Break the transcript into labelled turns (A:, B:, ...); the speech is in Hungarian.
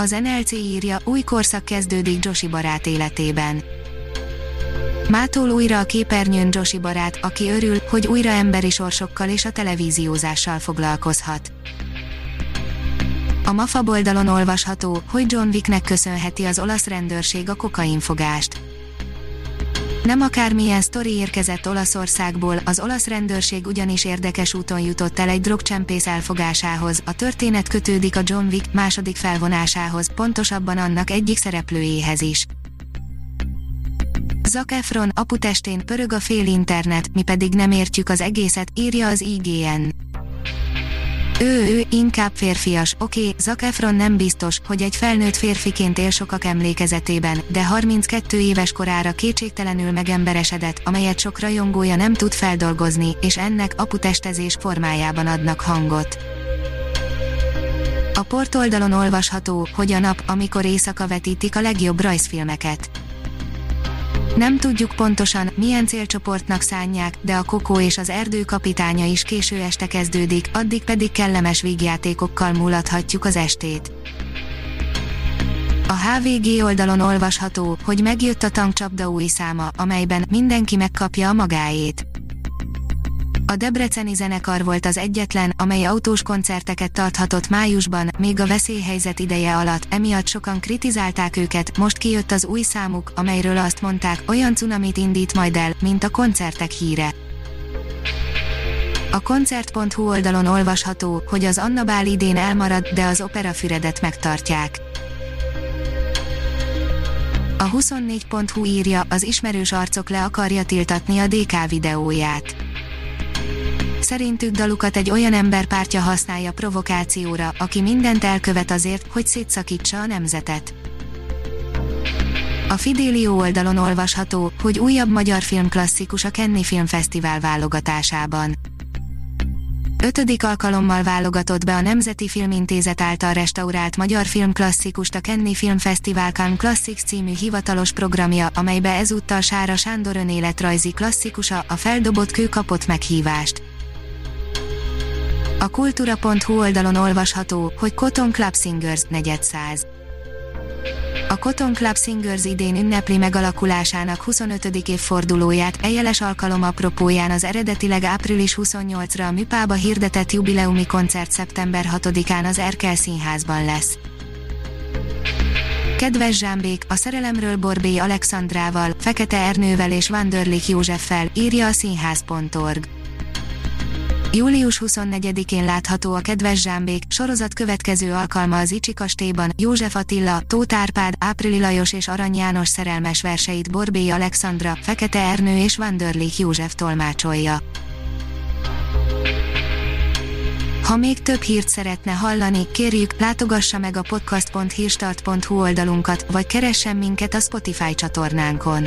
A: Az NLC írja, új korszak kezdődik Joshi barát életében. Mától újra a képernyőn Joshi barát, aki örül, hogy újra emberi sorsokkal és a televíziózással foglalkozhat. A MAFA oldalon olvasható, hogy John Wicknek köszönheti az olasz rendőrség a kokainfogást. Nem akármilyen sztori érkezett Olaszországból, az olasz rendőrség ugyanis érdekes úton jutott el egy drogcsempész elfogásához, a történet kötődik a John Wick második felvonásához, pontosabban annak egyik szereplőjéhez is. Zac Efron aputestén pörög a fél internet, mi pedig nem értjük az egészet, írja az IGN. Ő, ő, inkább férfias, oké, okay, Zac Efron nem biztos, hogy egy felnőtt férfiként él sokak emlékezetében, de 32 éves korára kétségtelenül megemberesedett, amelyet sok rajongója nem tud feldolgozni, és ennek aputestezés formájában adnak hangot. A portoldalon olvasható, hogy a nap, amikor éjszaka vetítik a legjobb rajzfilmeket. Nem tudjuk pontosan, milyen célcsoportnak szánják, de a Kokó és az erdő kapitánya is késő este kezdődik, addig pedig kellemes vígjátékokkal múlathatjuk az estét. A HVG oldalon olvasható, hogy megjött a tankcsapda új száma, amelyben mindenki megkapja a magáét. A Debreceni zenekar volt az egyetlen, amely autós koncerteket tarthatott májusban, még a veszélyhelyzet ideje alatt, emiatt sokan kritizálták őket, most kijött az új számuk, amelyről azt mondták, olyan cunamit indít majd el, mint a koncertek híre. A koncert.hu oldalon olvasható, hogy az Anna Bál idén elmarad, de az opera Füredet megtartják. A 24.hu írja, az ismerős arcok le akarja tiltatni a DK videóját Szerintük dalukat egy olyan emberpártja használja provokációra, aki mindent elkövet azért, hogy szétszakítsa a nemzetet. A Fidelio oldalon olvasható, hogy újabb magyar filmklasszikus a Kenny Filmfesztivál válogatásában. Ötödik alkalommal válogatott be a Nemzeti Filmintézet által restaurált magyar filmklasszikust a Kenny Filmfesztivál Cannes Classics című hivatalos programja, amelybe ezúttal Sára Sándor önéletrajzi klasszikusa, a Feldobott kő kapott meghívást. A kultúra.hu oldalon olvasható, hogy Cotton Club Singers 400. A Cotton Club Singers idén ünnepli megalakulásának 25. évfordulóját, ejeles alkalom apropóján az eredetileg április 28-ra a Műpába hirdetett jubileumi koncert szeptember 6-án az Erkel Színházban lesz. Kedves Zsámbék, a szerelemről Borbé Alexandrával, Fekete Ernővel és Vanderlik Józseffel, írja a színház.org. Július 24-én látható a Kedves Zsámbék sorozat következő alkalma az Icsi kastélyban, József Attila, Tóth Árpád, Áprili Lajos és Arany János szerelmes verseit Borbély Alexandra, Fekete Ernő és Vanderlik József tolmácsolja. Ha még több hírt szeretne hallani, kérjük, látogassa meg a podcast.hírstart.hu oldalunkat, vagy keressen minket a Spotify csatornánkon.